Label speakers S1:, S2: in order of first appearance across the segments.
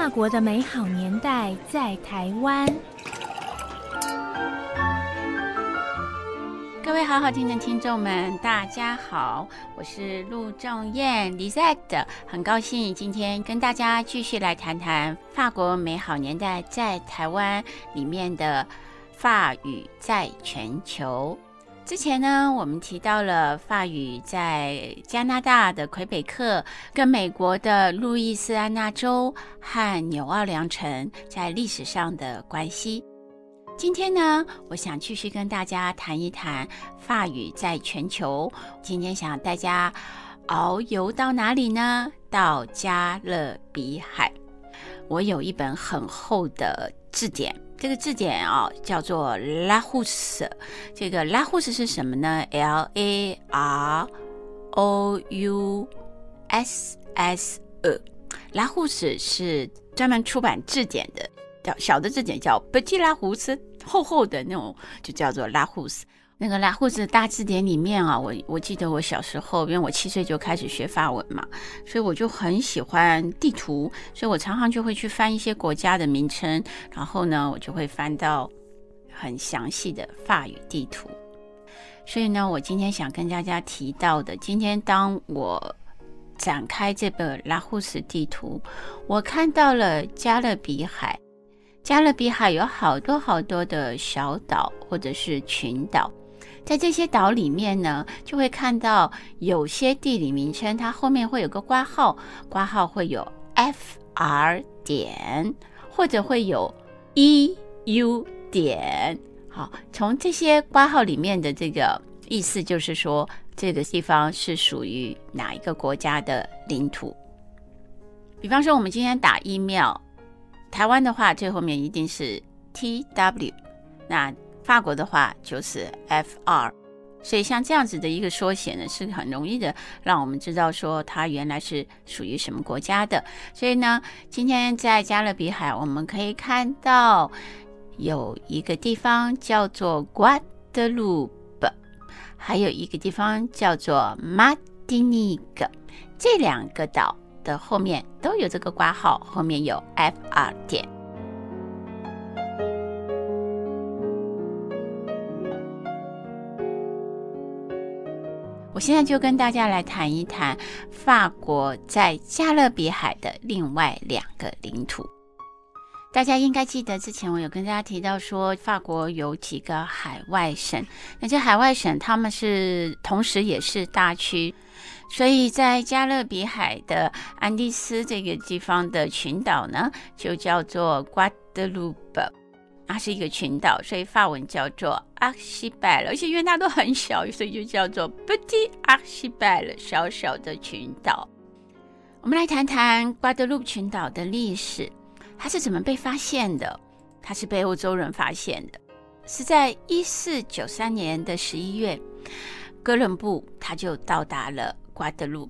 S1: 法国的美好年代在台湾。
S2: 各位好好听的听众们，大家好，我是陆仲燕 l i z t 很高兴今天跟大家继续来谈谈法国美好年代在台湾里面的法语在全球。之前呢，我们提到了法语在加拿大的魁北克跟美国的路易斯安那州和纽奥良城在历史上的关系。今天呢，我想继续跟大家谈一谈法语在全球。今天想大家遨游到哪里呢？到加勒比海。我有一本很厚的字典，这个字典啊、哦、叫做 la housa。这个 la housa 是什么呢？L A R O U S S E。Larousse 是专门出版字典的，叫小的字典叫 Petit Larousse。厚厚的那种就叫做拉胡斯，那个拉胡斯大字典里面啊，我我记得我小时候，因为我七岁就开始学法文嘛，所以我就很喜欢地图，所以我常常就会去翻一些国家的名称，然后呢，我就会翻到很详细的法语地图。所以呢，我今天想跟大家提到的，今天当我展开这本拉胡斯地图，我看到了加勒比海。加勒比海有好多好多的小岛或者是群岛，在这些岛里面呢，就会看到有些地理名称，它后面会有个括号，括号会有 FR 点，或者会有 EU 点。好，从这些括号里面的这个意思，就是说这个地方是属于哪一个国家的领土。比方说，我们今天打疫苗。台湾的话，最后面一定是 T W，那法国的话就是 F R，所以像这样子的一个缩写呢，是很容易的让我们知道说它原来是属于什么国家的。所以呢，今天在加勒比海，我们可以看到有一个地方叫做 Guadeloupe，还有一个地方叫做 Martinique，这两个岛。的后面都有这个挂号，后面有 FR 点。我现在就跟大家来谈一谈法国在加勒比海的另外两个领土。大家应该记得之前我有跟大家提到说，法国有几个海外省，那些海外省他们是同时也是大区。所以在加勒比海的安第斯这个地方的群岛呢，就叫做 Guadeloupe，它是一个群岛，所以法文叫做 Archipel，而且因为它都很小，所以就叫做 Petit Archipel，小小的群岛。我们来谈谈瓜德鲁群岛的历史，它是怎么被发现的？它是被欧洲人发现的，是在一四九三年的十一月，哥伦布他就到达了。瓜德鲁，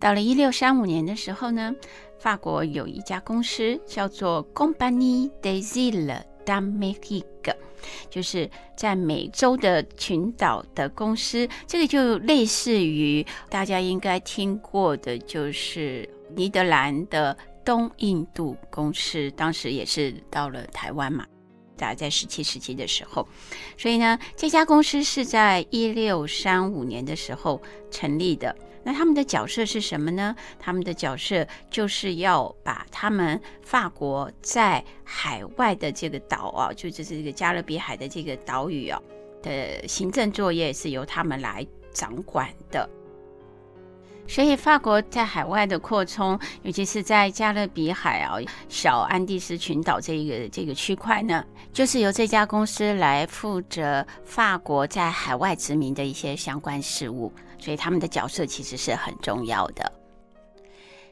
S2: 到了一六三五年的时候呢，法国有一家公司叫做 Compagnie des Iles d'Amérique，就是在美洲的群岛的公司。这个就类似于大家应该听过的，就是尼德兰的东印度公司，当时也是到了台湾嘛，大概在十七世纪的时候。所以呢，这家公司是在一六三五年的时候成立的。那他们的角色是什么呢？他们的角色就是要把他们法国在海外的这个岛啊，就就是这个加勒比海的这个岛屿啊的行政作业是由他们来掌管的。所以法国在海外的扩充，尤其是在加勒比海啊小安第斯群岛这一个这个区块呢，就是由这家公司来负责法国在海外殖民的一些相关事务。所以他们的角色其实是很重要的。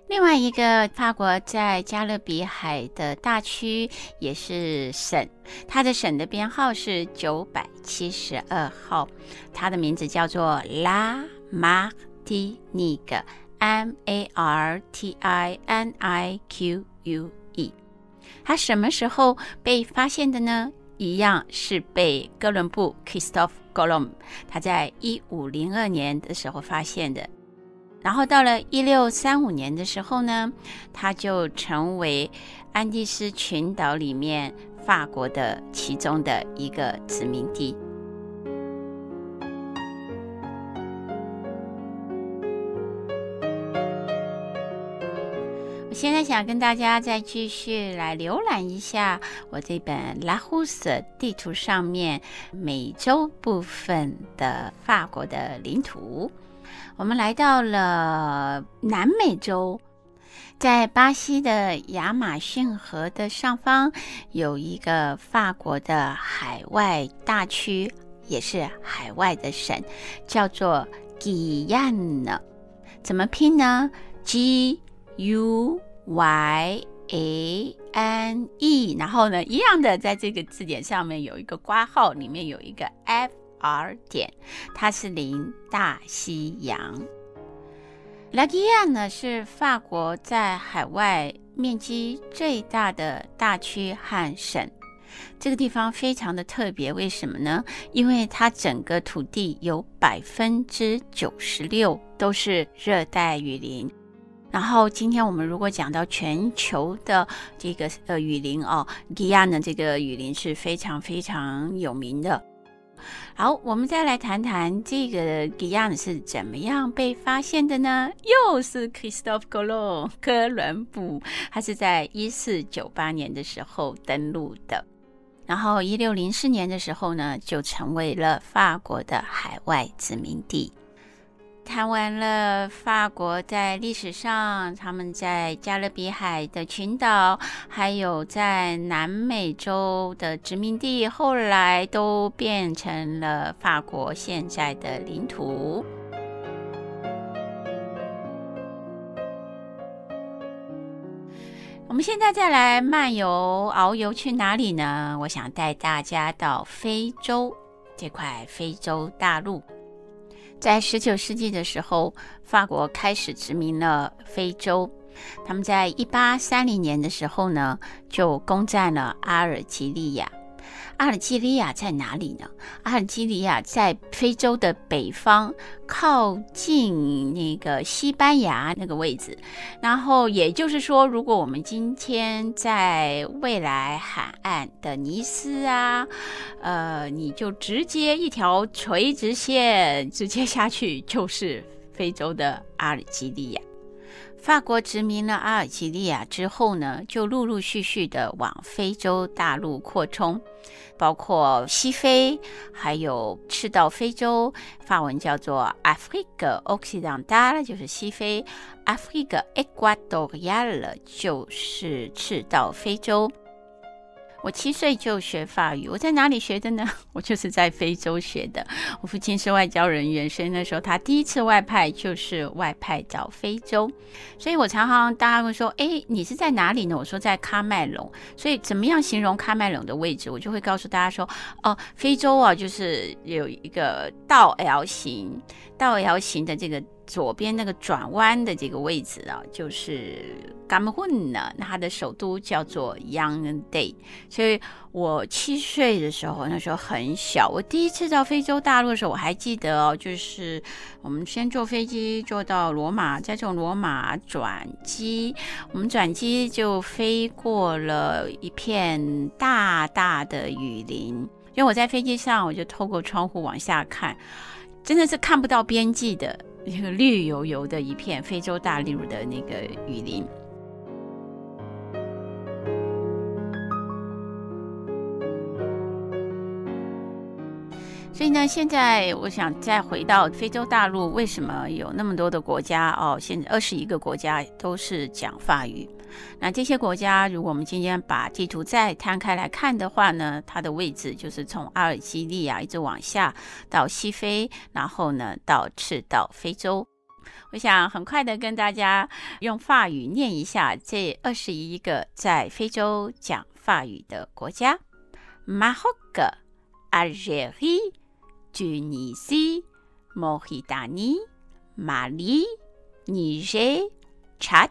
S2: 另外一个法国在加勒比海的大区也是省，它的省的编号是九百七十二号，它的名字叫做拉马蒂尼克 （M A R T I N I Q U E）。它什么时候被发现的呢？一样是被哥伦布 Christophe 他在一五零二年的时候发现的。然后到了一六三五年的时候呢，他就成为安第斯群岛里面法国的其中的一个殖民地。现在想跟大家再继续来浏览一下我这本拉胡斯地图上面美洲部分的法国的领土。我们来到了南美洲，在巴西的亚马逊河的上方有一个法国的海外大区，也是海外的省，叫做 Guyana 怎么拼呢？G U Y A N E，然后呢，一样的，在这个字典上面有一个括号，里面有一个 F R 点，它是临大西洋。La Guyane 呢，是法国在海外面积最大的大区和省。这个地方非常的特别，为什么呢？因为它整个土地有百分之九十六都是热带雨林。然后今天我们如果讲到全球的这个呃雨林哦，Guyane 的这个雨林是非常非常有名的。好，我们再来谈谈这个 g u y a n 是怎么样被发现的呢？又是 Christophe Colomb 哥伦布，他是在一四九八年的时候登陆的，然后一六零四年的时候呢，就成为了法国的海外殖民地。谈完了法国在历史上，他们在加勒比海的群岛，还有在南美洲的殖民地，后来都变成了法国现在的领土。我们现在再来漫游遨游去哪里呢？我想带大家到非洲这块非洲大陆。在十九世纪的时候，法国开始殖民了非洲。他们在一八三零年的时候呢，就攻占了阿尔及利亚。阿尔及利亚在哪里呢？阿尔及利亚在非洲的北方，靠近那个西班牙那个位置。然后也就是说，如果我们今天在未来海岸的尼斯啊，呃，你就直接一条垂直线直接下去，就是非洲的阿尔及利亚。法国殖民了阿尔及利亚之后呢，就陆陆续续的往非洲大陆扩充。包括西非，还有赤道非洲，法文叫做 Africa occidentale，就是西非；Africa Equatorial 就是赤道非洲。我七岁就学法语，我在哪里学的呢？我就是在非洲学的。我父亲是外交人员，所以那时候他第一次外派就是外派到非洲。所以我常常大家会说：“哎，你是在哪里呢？”我说在喀麦隆。所以怎么样形容喀麦隆的位置？我就会告诉大家说：“哦，非洲啊，就是有一个倒 L 型，倒 L 型的这个。”左边那个转弯的这个位置啊，就是加美混呢，那它的首都叫做 Young Day。所以我七岁的时候，那时候很小，我第一次到非洲大陆的时候，我还记得哦，就是我们先坐飞机坐到罗马，再从罗马转机，我们转机就飞过了一片大大的雨林，因为我在飞机上，我就透过窗户往下看，真的是看不到边际的。一 个绿油油的一片非洲大陆的那个雨林，所以呢，现在我想再回到非洲大陆，为什么有那么多的国家？哦，现在二十一个国家都是讲法语。那这些国家，如果我们今天把地图再摊开来看的话呢，它的位置就是从阿尔及利亚一直往下到西非，然后呢到赤道非洲。我想很快的跟大家用法语念一下这二十一个在非洲讲法语的国家：Maroc、Algérie、Tunisie、Mauritanie、Mali、Niger、Tchad。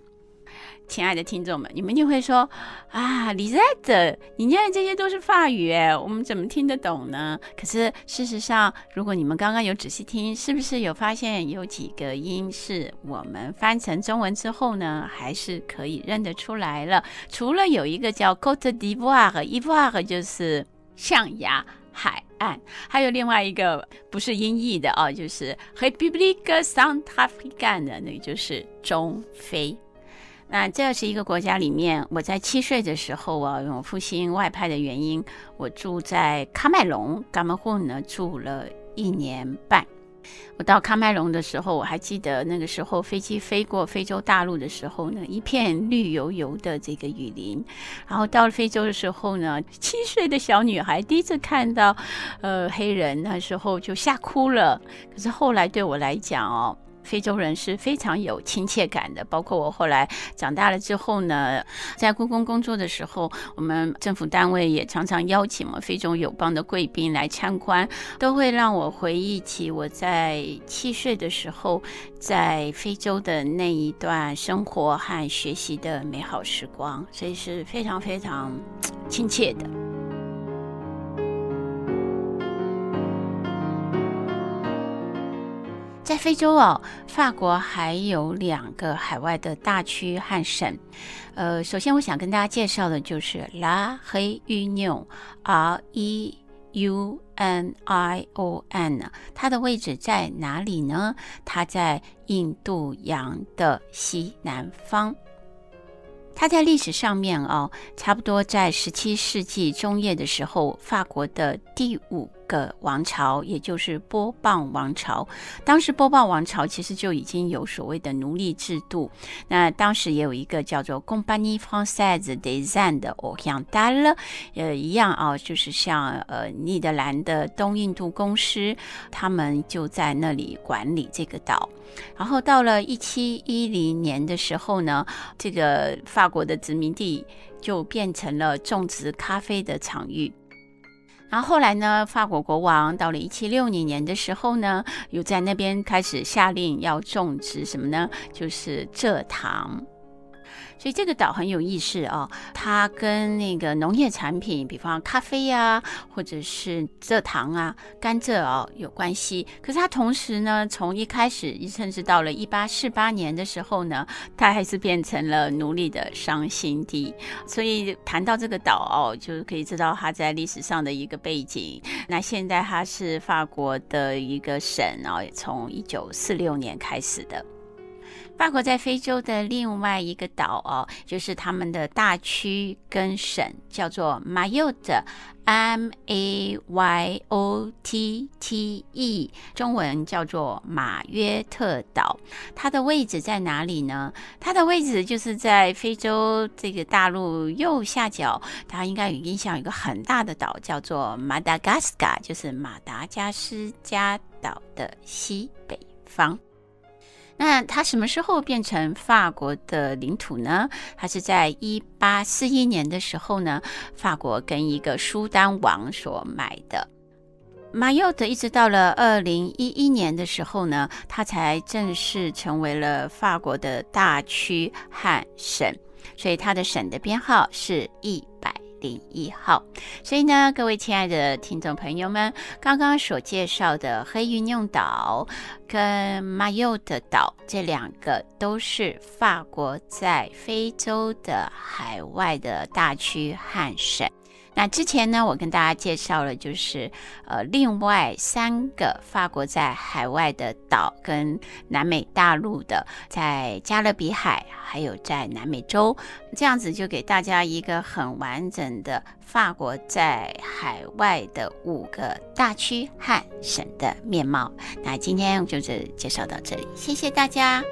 S2: 亲爱的听众们，你们一定会说啊，Lisette，你念的这些都是法语哎，我们怎么听得懂呢？可是事实上，如果你们刚刚有仔细听，是不是有发现有几个音是我们翻成中文之后呢，还是可以认得出来了？除了有一个叫 Côte d'Ivoire，Ivoire 就是象牙海岸，还有另外一个不是音译的哦，就是 République Centrafricaine 的，那个就是中非。那这是一个国家里面，我在七岁的时候啊，我父亲外派的原因，我住在喀麦隆，嘎麦混呢住了一年半。我到喀麦隆的时候，我还记得那个时候飞机飞过非洲大陆的时候呢，一片绿油油的这个雨林。然后到了非洲的时候呢，七岁的小女孩第一次看到呃黑人，那时候就吓哭了。可是后来对我来讲哦。非洲人是非常有亲切感的，包括我后来长大了之后呢，在故宫工作的时候，我们政府单位也常常邀请我们非洲友邦的贵宾来参观，都会让我回忆起我在七岁的时候在非洲的那一段生活和学习的美好时光，所以是非常非常亲切的。在非洲哦，法国还有两个海外的大区和省。呃，首先我想跟大家介绍的就是 La Réunion，R E U N I O N，它的位置在哪里呢？它在印度洋的西南方。它在历史上面哦，差不多在十七世纪中叶的时候，法国的第五个王朝，也就是波旁王朝，当时波旁王朝其实就已经有所谓的奴隶制度。那当时也有一个叫做 Compagnie Française des Indes 的，我讲大了呃，一样啊，就是像呃，尼德兰的东印度公司，他们就在那里管理这个岛。然后到了一七一零年的时候呢，这个法国的殖民地就变成了种植咖啡的场域。然后后来呢，法国国王到了一七六零年的时候呢，又在那边开始下令要种植什么呢？就是蔗糖。所以这个岛很有意思哦，它跟那个农业产品，比方咖啡啊，或者是蔗糖啊、甘蔗哦有关系。可是它同时呢，从一开始，甚至到了一八四八年的时候呢，它还是变成了奴隶的伤心地。所以谈到这个岛哦，就可以知道它在历史上的一个背景。那现在它是法国的一个省哦，从一九四六年开始的。法国在非洲的另外一个岛哦，就是他们的大区跟省叫做马约特 （M A Y O T T E），中文叫做马约特岛。它的位置在哪里呢？它的位置就是在非洲这个大陆右下角，大家应该有印象，有一个很大的岛叫做马达加斯加，就是马达加斯加岛的西北方。那它什么时候变成法国的领土呢？它是在一八四一年的时候呢，法国跟一个苏丹王所买的。马约特一直到了二零一一年的时候呢，它才正式成为了法国的大区和省，所以它的省的编号是一百零一号，所以呢，各位亲爱的听众朋友们，刚刚所介绍的黑云用岛跟马约的岛这两个都是法国在非洲的海外的大区和省。那之前呢，我跟大家介绍了，就是呃，另外三个法国在海外的岛，跟南美大陆的，在加勒比海，还有在南美洲，这样子就给大家一个很完整的法国在海外的五个大区和省的面貌。那今天就是介绍到这里，谢谢大家。